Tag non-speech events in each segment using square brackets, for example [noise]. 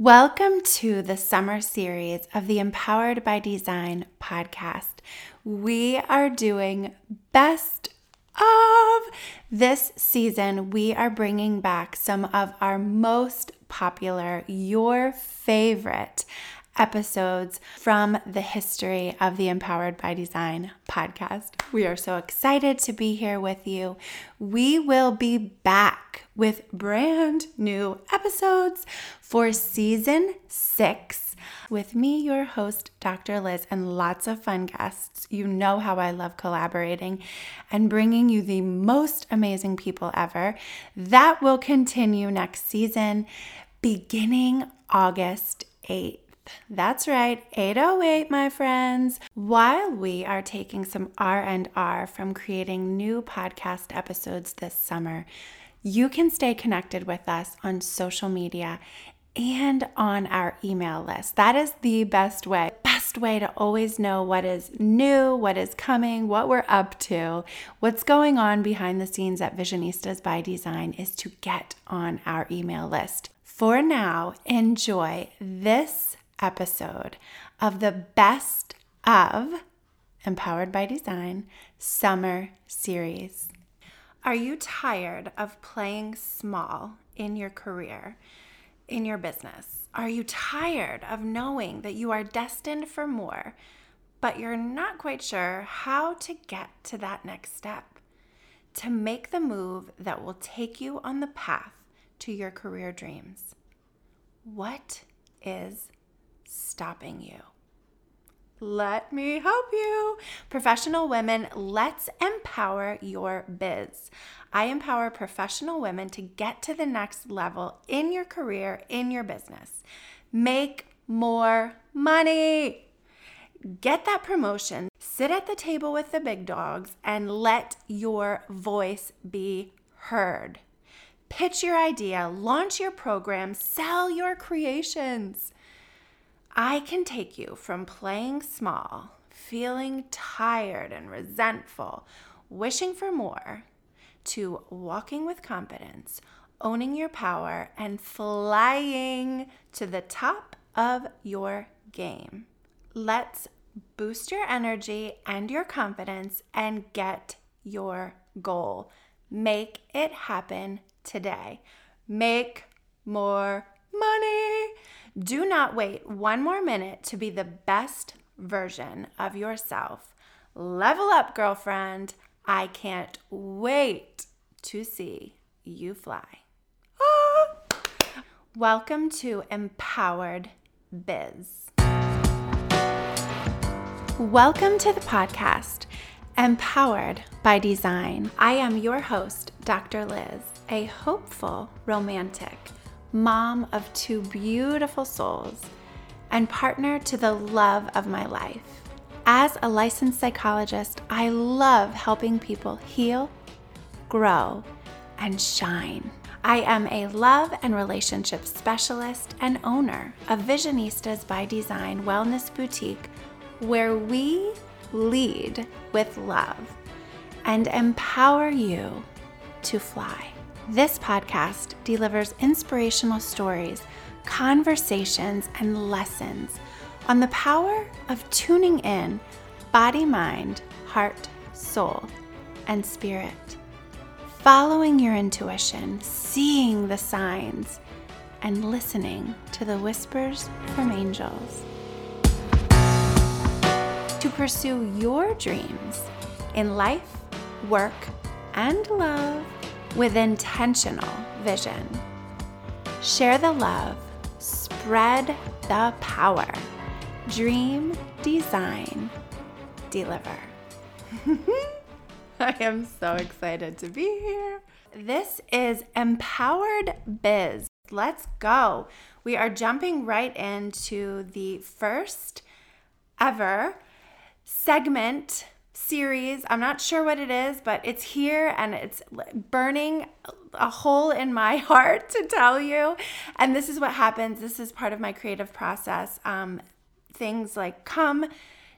Welcome to the summer series of the Empowered by Design podcast. We are doing best of this season. We are bringing back some of our most popular, your favorite episodes from the history of the Empowered by Design podcast. We are so excited to be here with you. We will be back with brand new episodes for season six with me, your host, Dr. Lyz, and lots of fun guests. You know how I love collaborating and bringing you the most amazing people ever. That will continue next season beginning August 8th. That's right, 808 my friends. While we are taking some R&R from creating new podcast episodes this summer, you can stay connected with us on social media and on our email list. That is the best way. Best way to always know what is new, what is coming, what we're up to, what's going on behind the scenes at Visionistas by Design is to get on our email list. For now, enjoy this episode of the best of Empowered by Design Summer Series. Are you tired of playing small in your career, in your business? Are you tired of knowing that you are destined for more, but you're not quite sure how to get to that next step? To make the move that will take you on the path to your career dreams. What is stopping you. Let me help you. Professional women, let's empower your biz. I empower professional women to get to the next level in your career, in your business. Make more money. Get that promotion, sit at the table with the big dogs, and let your voice be heard. Pitch your idea, launch your program, sell your creations. I can take you from playing small, feeling tired and resentful, wishing for more, to walking with confidence, owning your power, and flying to the top of your game. Let's boost your energy and your confidence and get your goal. Make it happen today. Make more money. Do not wait one more minute to be the best version of yourself. Level up, girlfriend. I can't wait to see you fly. Ah! Welcome to Empowered Biz. Welcome to the podcast, Empowered by Design. I am your host, Dr. Lyz, a hopeful romantic mom of two beautiful souls, and partner to the love of my life. As a licensed psychologist, I love helping people heal, grow, and shine. I am a love and relationship specialist and owner of Visionistas by Design Wellness Boutique, where we lead with love and empower you to fly. This podcast delivers inspirational stories, conversations, and lessons on the power of tuning in body, mind, heart, soul, and spirit. Following your intuition, seeing the signs, and listening to the whispers from angels. To pursue your dreams in life, work, and love with intentional vision. Share the love, spread the power, dream, design, deliver. [laughs] I am so excited to be here. This is Empowered Biz. Let's go. We are jumping right into the first ever segment series. I'm not sure what it is, but it's here and it's burning a hole in my [laughs] heart to tell you. And this is what happens. This is part of my creative process. Um, things like come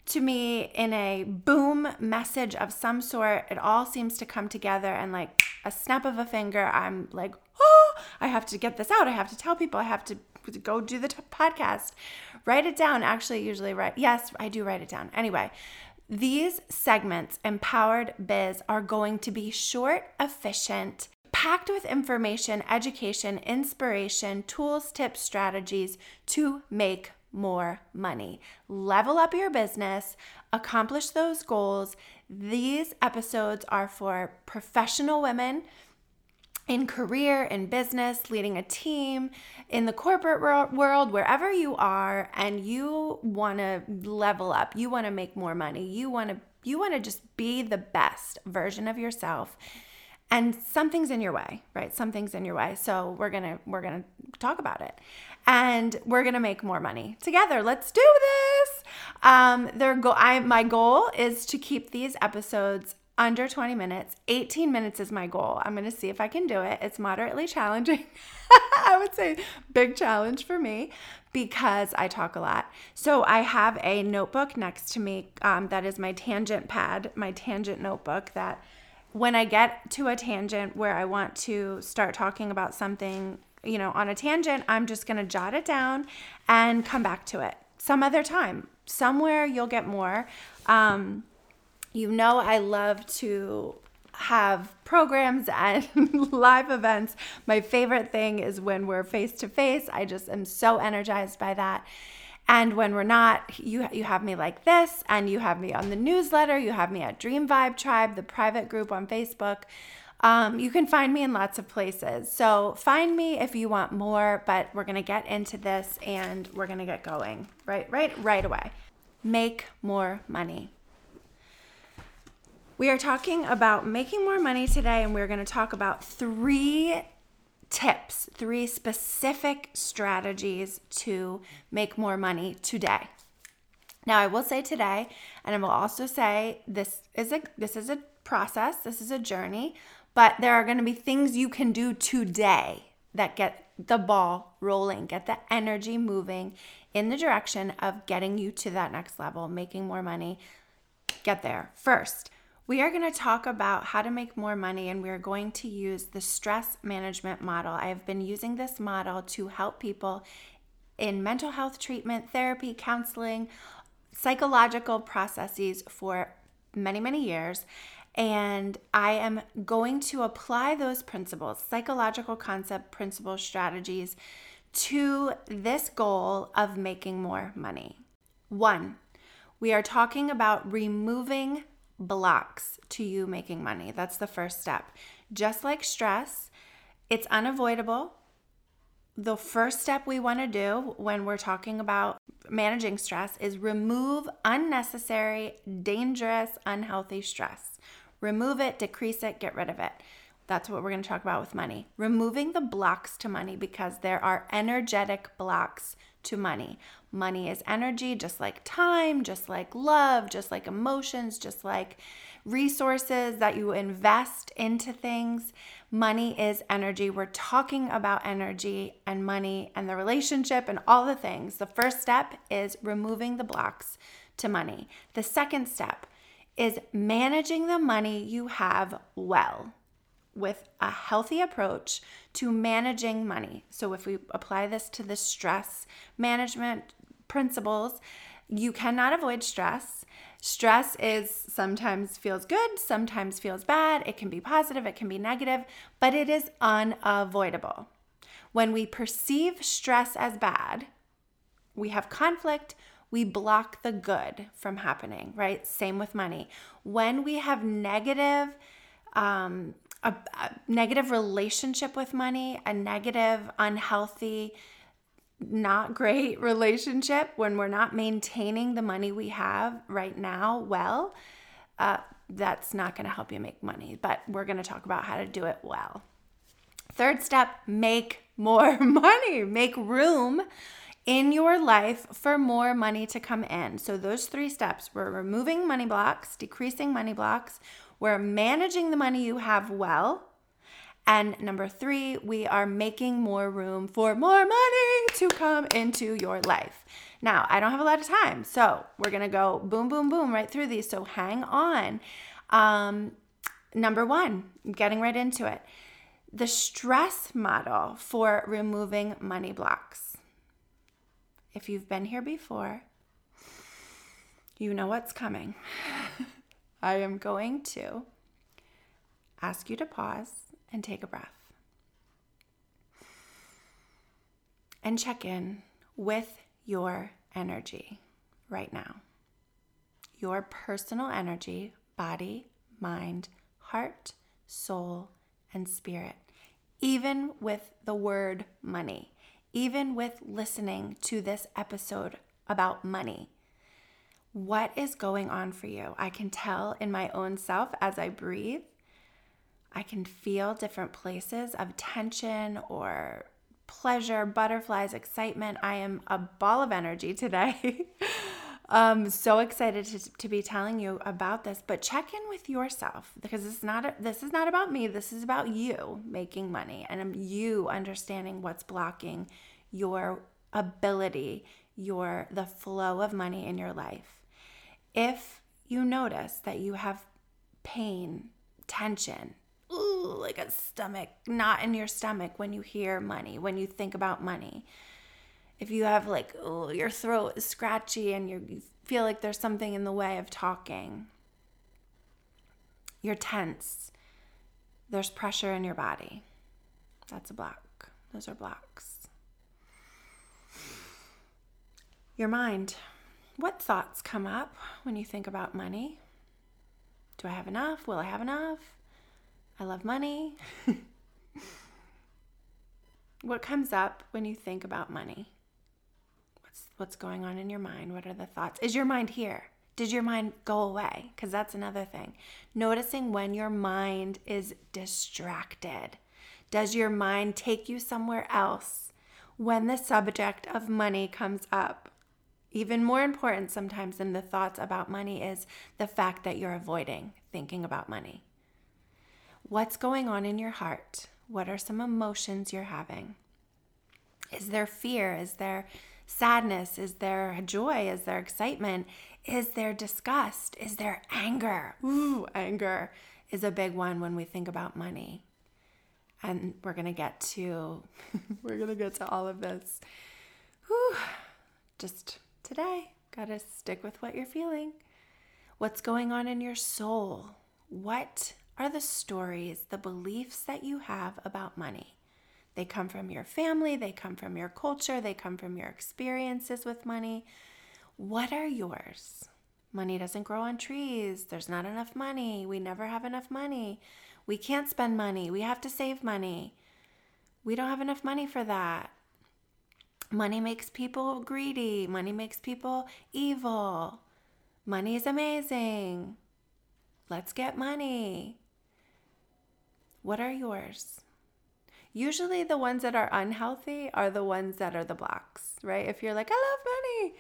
to me in a boom message of some sort. It all seems to come together and like a snap of a finger, I'm like, oh, I have to get this out. I have to tell people. I have to go do the t- podcast. Write it down. Actually, usually write. Yes, I do write it down. Anyway, these segments, Empowered Biz, are going to be short, efficient, packed with information, education, inspiration, tools, tips, strategies to make more money. Level up your business, accomplish those goals. These episodes are for professional women in career, in business, leading a team, in the corporate world, wherever you are, and you want to level up, you want to make more money, you want to you want to just be the best version of yourself. And something's in your way, right? Something's in your way. So we're gonna we're gonna talk about it, and we're gonna make more money together. Let's do this. Um, their go. I my goal is to keep these episodes under 20 minutes. 18 minutes is my goal. I'm going to see if I can do it. It's moderately challenging. [laughs] I would say big challenge for me because I talk a lot. So I have a notebook next to me um, that is my tangent pad, my tangent notebook that when I get to a tangent where I want to start talking about something, you know, on a tangent, I'm just going to jot it down and come back to it some other time. Somewhere you'll get more. Um, you know, I love to have programs and [laughs] live events. My favorite thing is when we're face to face. I just am so energized by that. And when we're not, you you have me like this, and you have me on the newsletter. You have me at Dream Vibe Tribe, the private group on Facebook. Um, you can find me in lots of places. So find me if you want more. But we're gonna get into this, and we're gonna get going right, right, right away. Make more money. We are talking about making more money today, and we're going to talk about three tips, three specific strategies to make more money today. Now, I will say today, and I will also say this is a this is a process, this is a journey, but there are going to be things you can do today that get the ball rolling, get the energy moving in the direction of getting you to that next level, making more money. Get there. First, we are going to talk about how to make more money, and we are going to use the stress management model. I have been using this model to help people in mental health treatment, therapy, counseling, psychological processes for many, many years. And I am going to apply those principles, psychological concept, principles, strategies to this goal of making more money. One, we are talking about removing blocks to you making money. That's the first step. Just like stress, it's unavoidable. The first step we want to do when we're talking about managing stress is remove unnecessary, dangerous, unhealthy stress. Remove it, decrease it, get rid of it. That's what we're going to talk about with money. Removing the blocks to money because there are energetic blocks to money. Money is energy, just like time, just like love, just like emotions, just like resources that you invest into things. Money is energy. We're talking about energy and money and the relationship and all the things. The first step is removing the blocks to money. The second step is managing the money you have well with a healthy approach to managing money. So, if we apply this to the stress management principles, you cannot avoid stress. Stress is sometimes feels good, sometimes feels bad. It can be positive, it can be negative, but it is unavoidable. When we perceive stress as bad, we have conflict, we block the good from happening, right? Same with money. When we have negative um, a, a negative relationship with money, a negative, unhealthy, not great [laughs] relationship when we're not maintaining the money we have right now well, uh, that's not going to help you make money. But we're going to talk about how to do it well. Third step make more [laughs] money, make room in your life for more money to come in. So, those three steps we're removing money blocks, decreasing money blocks, we're managing the money you have well. And number three, we are making more room for more money to come into your life. Now, I don't have a lot of time, so we're gonna go boom, boom, boom right through these. So hang on. Um, number one, getting right into it. the stress model for removing money blocks. If you've been here before, you know what's coming. [laughs] I am going to ask you to pause and take a breath and check in with your energy right now. Your personal energy, body, mind, heart, soul, and spirit. Even with the word money, even with listening to this episode about money. What is going on for you? I can tell in my own self as I breathe. I can feel different places of tension or pleasure, butterflies, excitement. I am a ball of energy today. [laughs] um so excited to, to be telling you about this but check in with yourself because is not a, this is not about me this is about you making money and you understanding what's blocking your ability your the flow of money in your life if you notice that you have pain tension ooh, like a stomach knot in your stomach when you hear money when you think about money. If you have like oh your throat is scratchy and you feel like there's something in the way of talking you're tense there's pressure in your body. That's a block. Those are blocks. Your mind what thoughts come up when you think about money? Do i have enough? Will i have enough? I love money. [laughs] What comes up when you think about money? What's what's going on in your mind? What are the thoughts? Is your mind here? Did your mind go away? Because that's another thing. Noticing when your mind is distracted. Does your mind take you somewhere else? When the subject of money comes up even more important sometimes than the thoughts about money is the fact that you're avoiding thinking about money what's going on in your heart what are some emotions you're having is there fear is there sadness? Is there joy? Is there excitement? Is there disgust? Is there anger? Ooh, anger is a big one when we think about money. And we're going to get to [laughs] we're going to get to all of this. Whew. Just today, got to stick with what you're feeling. What's going on in your soul? What are the stories, the beliefs that you have about money? They come from your family, they come from your culture, they come from your experiences with money. What are yours? Money doesn't grow on trees. There's not enough money. We never have enough money. We can't spend money. We have to save money. We don't have enough money for that. Money makes people greedy. Money makes people evil. Money is amazing. Let's get money. What are yours? usually the ones that are unhealthy are the ones that are the blocks, right? If you're like, I love money,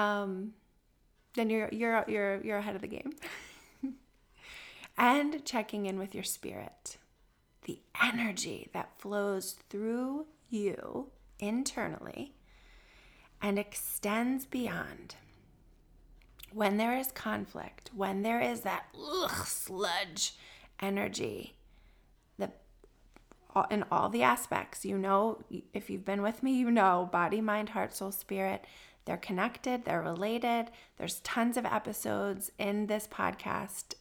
um, then you're you're you're you're ahead of the game. [laughs] and checking in with your spirit, the energy that flows through you internally and extends beyond. When there is conflict, when there is that ugh, sludge energy the in all the aspects. You know, if you've been with me, you know body, mind, heart, soul, spirit. They're connected, they're related. There's tons of episodes in this podcast,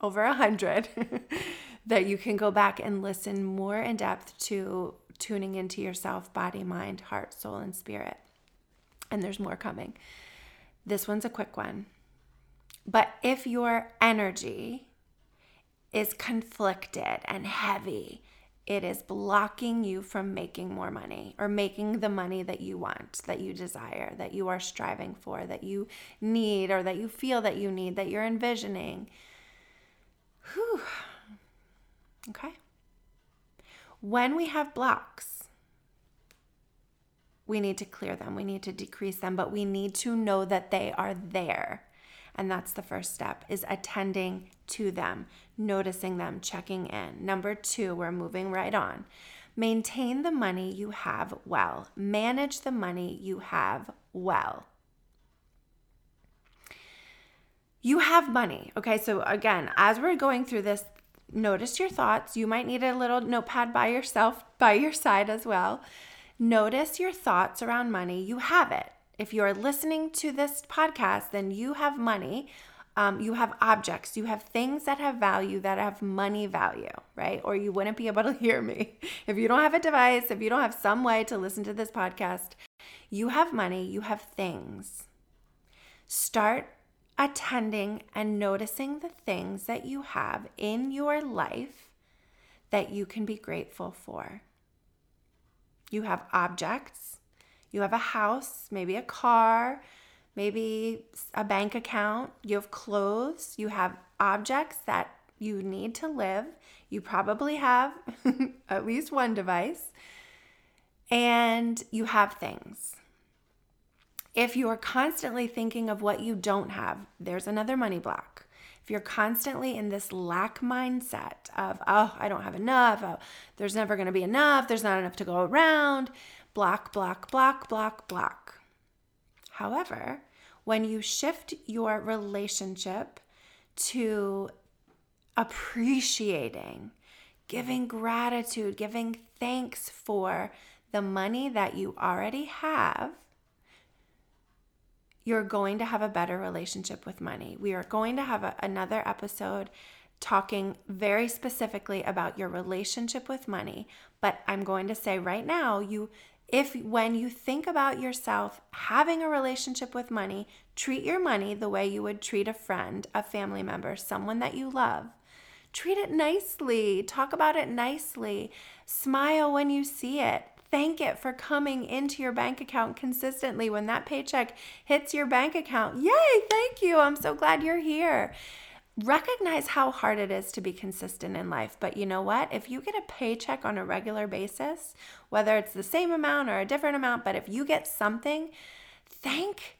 over a hundred, [laughs] that you can go back and listen more in depth to tuning into yourself, body, mind, heart, soul, and spirit. And there's more coming. This one's a quick one. But if your energy is conflicted and heavy it is blocking you from making more money or making the money that you want, that you desire, that you are striving for, that you need, or that you feel that you need, that you're envisioning. Whew. Okay. When we have blocks, we need to clear them, we need to decrease them, but we need to know that they are there. And that's the first step is attending to them, noticing them, checking in. Number 2, we're moving right on. Maintain the money you have well. Manage the money you have well. You have money. Okay, so again, as we're going through this notice your thoughts. You might need a little notepad by yourself, [laughs] by your side as well. Notice your thoughts around money. You have it. If you're listening to this podcast, then you have money. Um, you have objects, you have things that have value that have money value, right? Or you wouldn't be able to [laughs] hear me. If you don't have a device, if you don't have some way to listen to this podcast, you have money, you have things. Start attending and noticing the things that you have in your life that you can be grateful for. You have objects, you have a house, maybe a car, maybe a bank account, you have clothes, you have objects that you need to live. You probably have [laughs] at least one device, and you have things. If you are constantly thinking of what you don't have, there's another money block. If you're constantly in this lack mindset of, oh, I don't have enough, oh, there's never going to be enough, there's not enough to go around, block, block, block, block, block. However, when you shift your relationship to appreciating, giving gratitude, giving thanks for the money that you already have, you're going to have a better relationship with money. We are going to have a, another episode talking very specifically about your relationship with money, but I'm going to say right now, you if when you think about yourself having a relationship with money, treat your money the way you would treat a friend, a family member, someone that you love. Treat it nicely, talk about it nicely, smile when you see it, thank it for coming into your bank account consistently. When that paycheck hits your bank account, yay, thank you. I'm so glad you're here. Recognize how hard it is to be consistent in life. But you know what? If you get a paycheck on a regular basis, whether it's the same amount or a different amount, but if you get something, thank,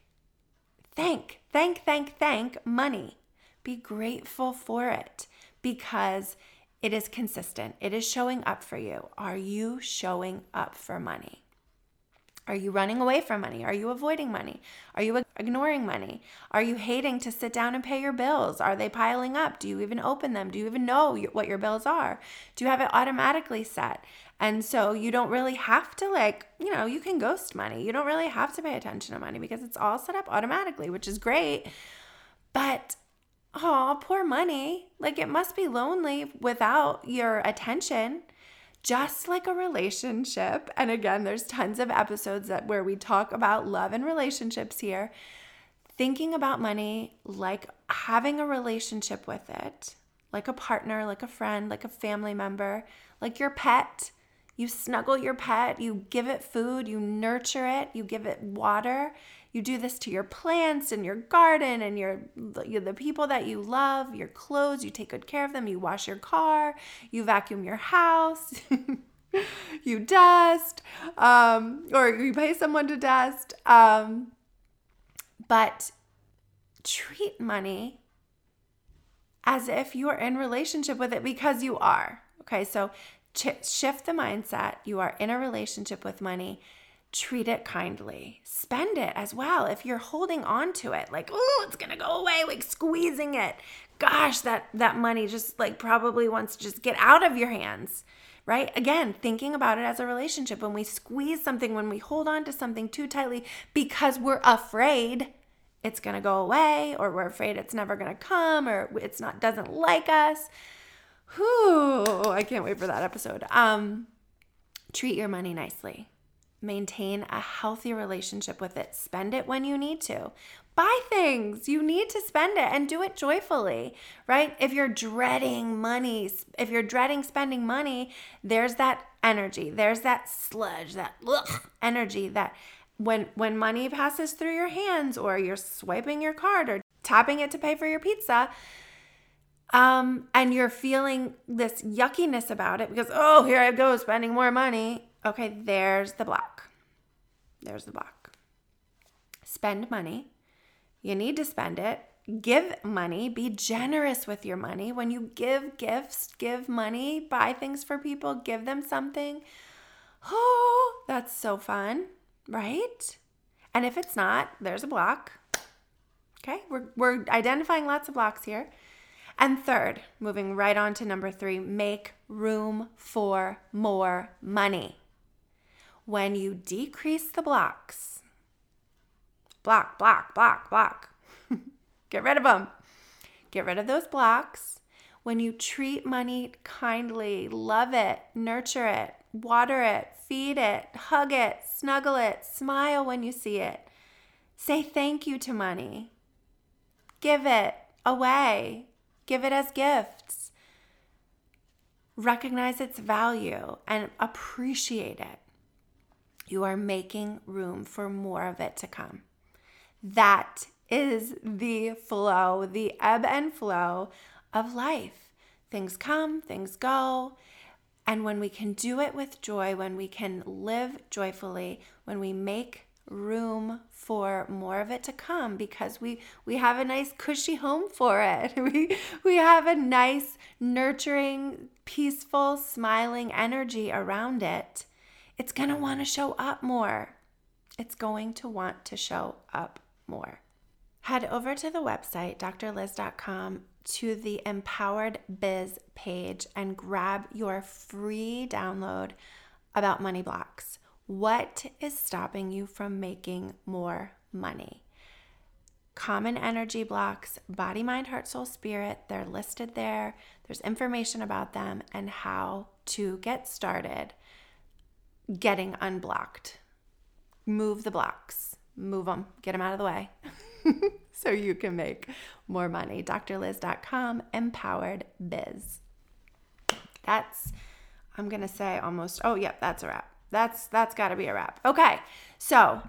thank, thank, thank, thank money. Be grateful for it because it is consistent. It is showing up for you. Are you showing up for money? Are you running away from money? Are you avoiding money? Are you ignoring money? Are you hating to sit down and pay your bills? Are they piling up? Do you even open them? Do you even know what your bills are? Do you have it automatically set? And so you don't really have to, like, you know, you can ghost money. You don't really have to pay attention to money because it's all set up automatically, which is great. But oh, poor money. Like it must be lonely without your attention. Just like a relationship. And again, there's tons of episodes that where we talk about love and relationships here. Thinking about money like having a relationship with it, like a partner, like a friend, like a family member, like your pet. You snuggle your pet, you give it food, you nurture it, you give it water, you do this to your plants and your garden and your the people that you love, your clothes, you take good care of them, you wash your car, you vacuum your house. [laughs] you dust, um, or you pay someone to dust. Um, but treat money as if you are in relationship with it because you are. Okay, so ch- shift the mindset. You are in a relationship with money treat it kindly. Spend it as well. If you're holding on to it, like, oh, it's gonna go away, like squeezing it. Gosh, that that money just like probably wants to just get out of your hands. Right? Again, thinking about it as a relationship. When we squeeze something, when we hold on to something too tightly because we're afraid it's to go away or we're afraid it's never to come or it's not doesn't like us. Whew, I can't wait for that episode. Um treat your money nicely maintain a healthy relationship with it. Spend it when you need to. Buy things. You need to spend it and do it joyfully, right? If you're dreading money, if you're dreading spending money, there's that energy. There's that sludge, that ugh, energy that when when money passes through your hands or you're swiping your card or tapping it to pay for your pizza, um, and you're feeling this yuckiness about it because, oh, here I go spending more money. Okay, there's the block. There's the block. Spend money. You need to spend it. Give money. Be generous with your money. When you give gifts, give money, buy things for people, give them something. Oh, that's so fun, right? And if it's not, there's a block. Okay, we're, we're identifying lots of blocks here. And third, moving right on to number three, make room for more money. When you decrease the blocks, block, block, block, block, [laughs] get rid of them. Get rid of those blocks. When you treat money kindly, love it, nurture it, water it, feed it, hug it, snuggle it, smile when you see it. Say thank you to money. Give it away. Give it as gifts. Recognize its value and appreciate it. You are making room for more of it to come. That is the flow, the ebb and flow of life. Things come, things go. And when we can do it with joy, when we can live joyfully, when we make room for more of it to come because we we have a nice cushy home for it. [laughs] We we have a nice nurturing, peaceful, smiling energy around it. It's going to want to show up more. It's going to want to show up more. Head over to the website drlyz.com to the Empowered Biz page and grab your free download about money blocks what is stopping you from making more money? Common energy blocks, body, mind, heart, soul, spirit, they're listed there. There's information about them and how to get started getting unblocked. Move the blocks, move them, get them out of the way [laughs] so you can make more money. drlyz.com, empowered biz. That's, I'm going to say almost, oh, yep, that's a wrap. That's that's got to be a wrap. Okay. So,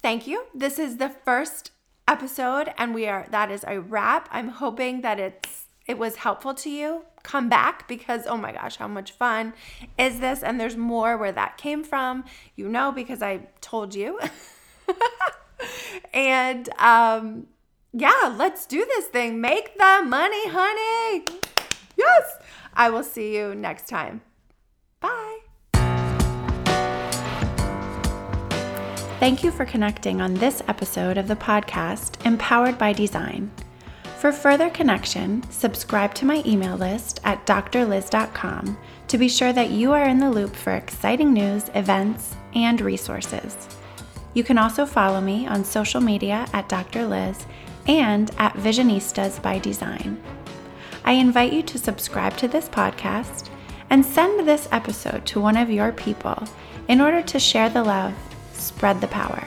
thank you. This is the first episode and we are that is a wrap. I'm hoping that it's it was helpful to you. Come back because oh my gosh, how much fun is this? And there's more where that came from. You know because I told you. [laughs] and um yeah, let's do this thing. Make the money, honey. Yes. I will see you next time. Bye. Thank you for connecting on this episode of the podcast, Empowered by Design. For further connection, subscribe to my email list at drlyz.com to be sure that you are in the loop for exciting news, events, and resources. You can also follow me on social media at Dr. Lyz and at Visionistas by Design. I invite you to subscribe to this podcast and send this episode to one of your people in order to share the love spread the power.